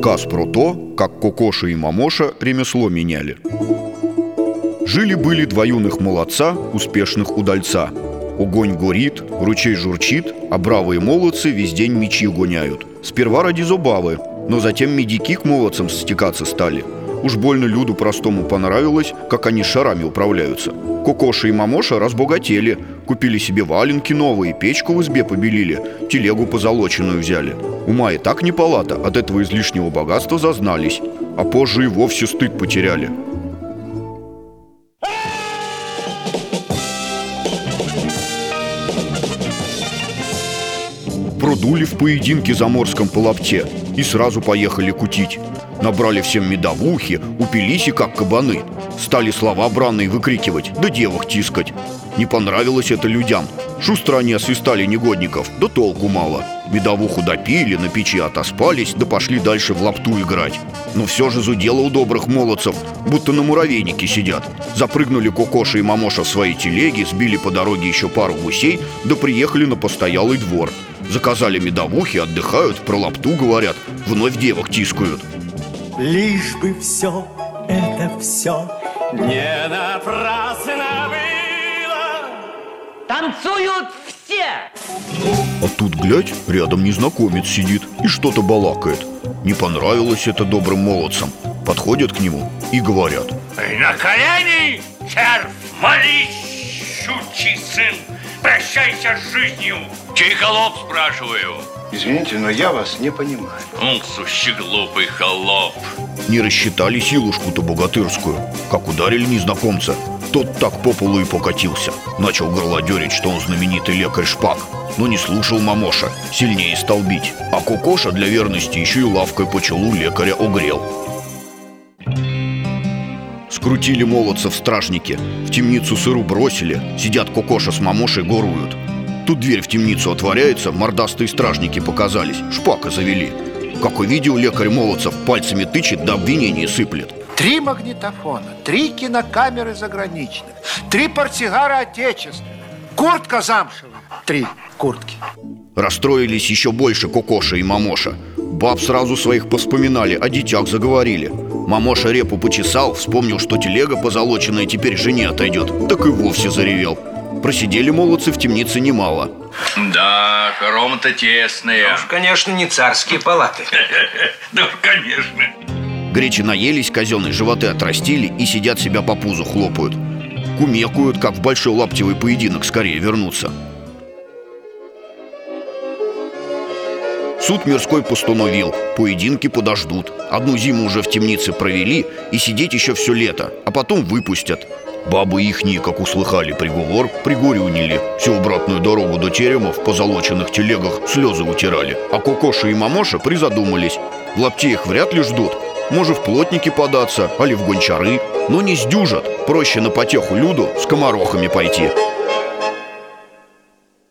Сказ про то, как Кокоша и Мамоша ремесло меняли. Жили-были два юных молодца, успешных удальца. Огонь горит, ручей журчит, а бравые молодцы весь день мечи гоняют. Сперва ради забавы, но затем медики к молодцам стекаться стали. Уж больно люду простому понравилось, как они шарами управляются. Кокоша и Мамоша разбогатели, купили себе валенки новые, печку в избе побелили, телегу позолоченную взяли. Ума и так не палата, от этого излишнего богатства зазнались, а позже и вовсе стыд потеряли. Продули в поединке заморском по лапте и сразу поехали кутить. Набрали всем медовухи, упились и как кабаны. Стали слова бранные выкрикивать, да девок тискать. Не понравилось это людям. Шустро они освистали негодников, да толку мало. Медовуху допили, на печи отоспались, да пошли дальше в лапту играть. Но все же зудело у добрых молодцев, будто на муравейнике сидят. Запрыгнули Кокоша и Мамоша в свои телеги, сбили по дороге еще пару гусей, да приехали на постоялый двор. Заказали медовухи, отдыхают, про лапту говорят, вновь девок тискают. Лишь бы все, это все не напрасно было. Танцуют все! А тут, глядь, рядом незнакомец сидит и что-то балакает. Не понравилось это добрым молодцам. Подходят к нему и говорят. На колени, червь, молись, щучий сын, прощайся с жизнью. Чей холоп, спрашиваю? Извините, но я вас не понимаю. Ум, сущий глупый холоп. Не рассчитали силушку-то богатырскую. Как ударили незнакомца, тот так по полу и покатился. Начал горлодерить, что он знаменитый лекарь Шпак. Но не слушал Мамоша, сильнее стал бить. А Кокоша для верности еще и лавкой по челу лекаря огрел. Скрутили молодцев стражники, в темницу сыру бросили, сидят Кокоша с Мамошей горуют. Тут дверь в темницу отворяется, мордастые стражники показались, шпака завели. Как увидел лекарь молодцев, пальцами тычет, да обвинение сыплет. Три магнитофона, три кинокамеры заграничных, три портсигара отечественных, куртка замшевая, три куртки. Расстроились еще больше Кокоша и Мамоша. Баб сразу своих поспоминали, о детях заговорили. Мамоша репу почесал, вспомнил, что телега позолоченная теперь жене отойдет. Так и вовсе заревел. Просидели молодцы в темнице немало. Да, хоромы-то тесные. Уж, конечно, не царские палаты. Да, уж, конечно. Гречи наелись, казенные животы отрастили и сидят себя по пузу хлопают. Кумекуют, как в большой лаптевый поединок скорее вернуться. Суд мирской постановил, поединки подождут. Одну зиму уже в темнице провели и сидеть еще все лето, а потом выпустят. Бабы ихние, как услыхали приговор, пригорюнили. Всю обратную дорогу до терема в позолоченных телегах слезы утирали. А Кокоша и Мамоша призадумались. В лапте их вряд ли ждут. Может, в плотники податься, али в гончары. Но не сдюжат. Проще на потеху люду с комарохами пойти.